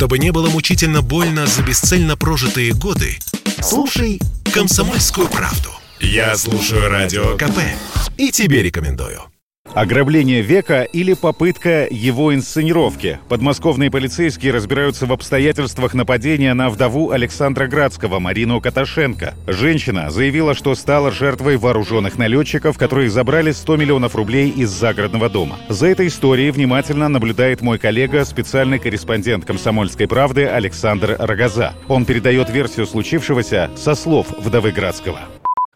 Чтобы не было мучительно больно за бесцельно прожитые годы, слушай «Комсомольскую правду». Я слушаю Радио КП и тебе рекомендую. Ограбление века или попытка его инсценировки. Подмосковные полицейские разбираются в обстоятельствах нападения на вдову Александра Градского, Марину Каташенко. Женщина заявила, что стала жертвой вооруженных налетчиков, которые забрали 100 миллионов рублей из загородного дома. За этой историей внимательно наблюдает мой коллега, специальный корреспондент «Комсомольской правды» Александр Рогоза. Он передает версию случившегося со слов вдовы Градского.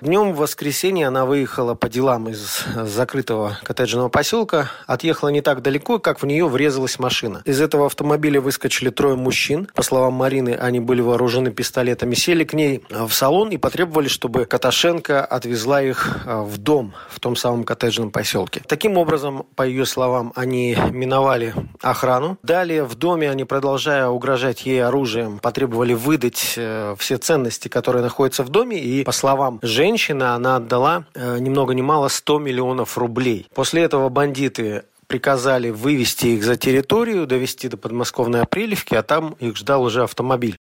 Днем в воскресенье она выехала по делам из закрытого коттеджного поселка, отъехала не так далеко, как в нее врезалась машина. Из этого автомобиля выскочили трое мужчин. По словам Марины, они были вооружены пистолетами, сели к ней в салон и потребовали, чтобы Каташенко отвезла их э, в дом в том самом коттеджном поселке. Таким образом, по ее словам, они миновали охрану. Далее в доме они, продолжая угрожать ей оружием, потребовали выдать э, все ценности, которые находятся в доме. И, по словам женщины, женщина, она отдала э, ни много ни мало 100 миллионов рублей. После этого бандиты приказали вывести их за территорию, довести до подмосковной Апрелевки, а там их ждал уже автомобиль.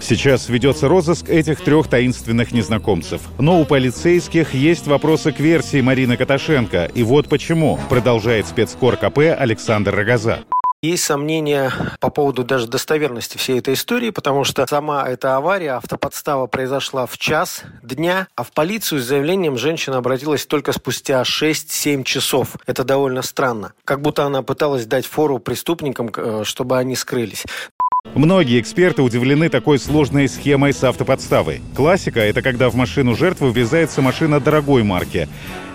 Сейчас ведется розыск этих трех таинственных незнакомцев. Но у полицейских есть вопросы к версии Марины Каташенко. И вот почему, продолжает спецкор КП Александр Рогоза. Есть сомнения по поводу даже достоверности всей этой истории, потому что сама эта авария, автоподстава произошла в час дня, а в полицию с заявлением женщина обратилась только спустя 6-7 часов. Это довольно странно. Как будто она пыталась дать фору преступникам, э, чтобы они скрылись. Многие эксперты удивлены такой сложной схемой с автоподставой. Классика — это когда в машину жертвы ввязается машина дорогой марки,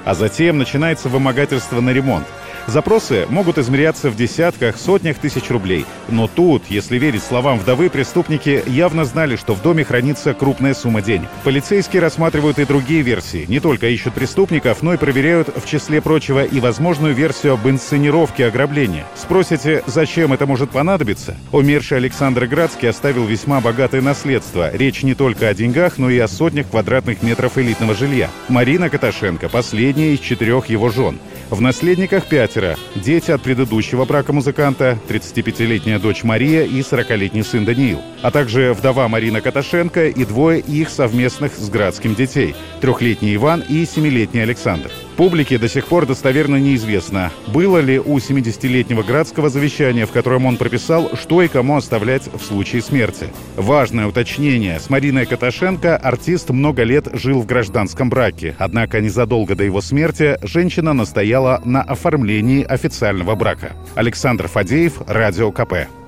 а затем начинается вымогательство на ремонт. Запросы могут измеряться в десятках, сотнях тысяч рублей. Но тут, если верить словам вдовы, преступники явно знали, что в доме хранится крупная сумма денег. Полицейские рассматривают и другие версии. Не только ищут преступников, но и проверяют, в числе прочего, и возможную версию об инсценировке ограбления. Спросите, зачем это может понадобиться? Умерший Александр Градский оставил весьма богатое наследство. Речь не только о деньгах, но и о сотнях квадратных метров элитного жилья. Марина Каташенко – последняя из четырех его жен. В наследниках пятеро. Дети от предыдущего брака музыканта, 35-летняя дочь Мария и 40-летний сын Даниил. А также вдова Марина Каташенко и двое их совместных с Градским детей. Трехлетний Иван и семилетний Александр. Публике до сих пор достоверно неизвестно, было ли у 70-летнего Градского завещание, в котором он прописал, что и кому оставлять в случае смерти. Важное уточнение. С Мариной Каташенко артист много лет жил в гражданском браке. Однако незадолго до его смерти женщина настояла на оформлении официального брака. Александр Фадеев, Радио КП.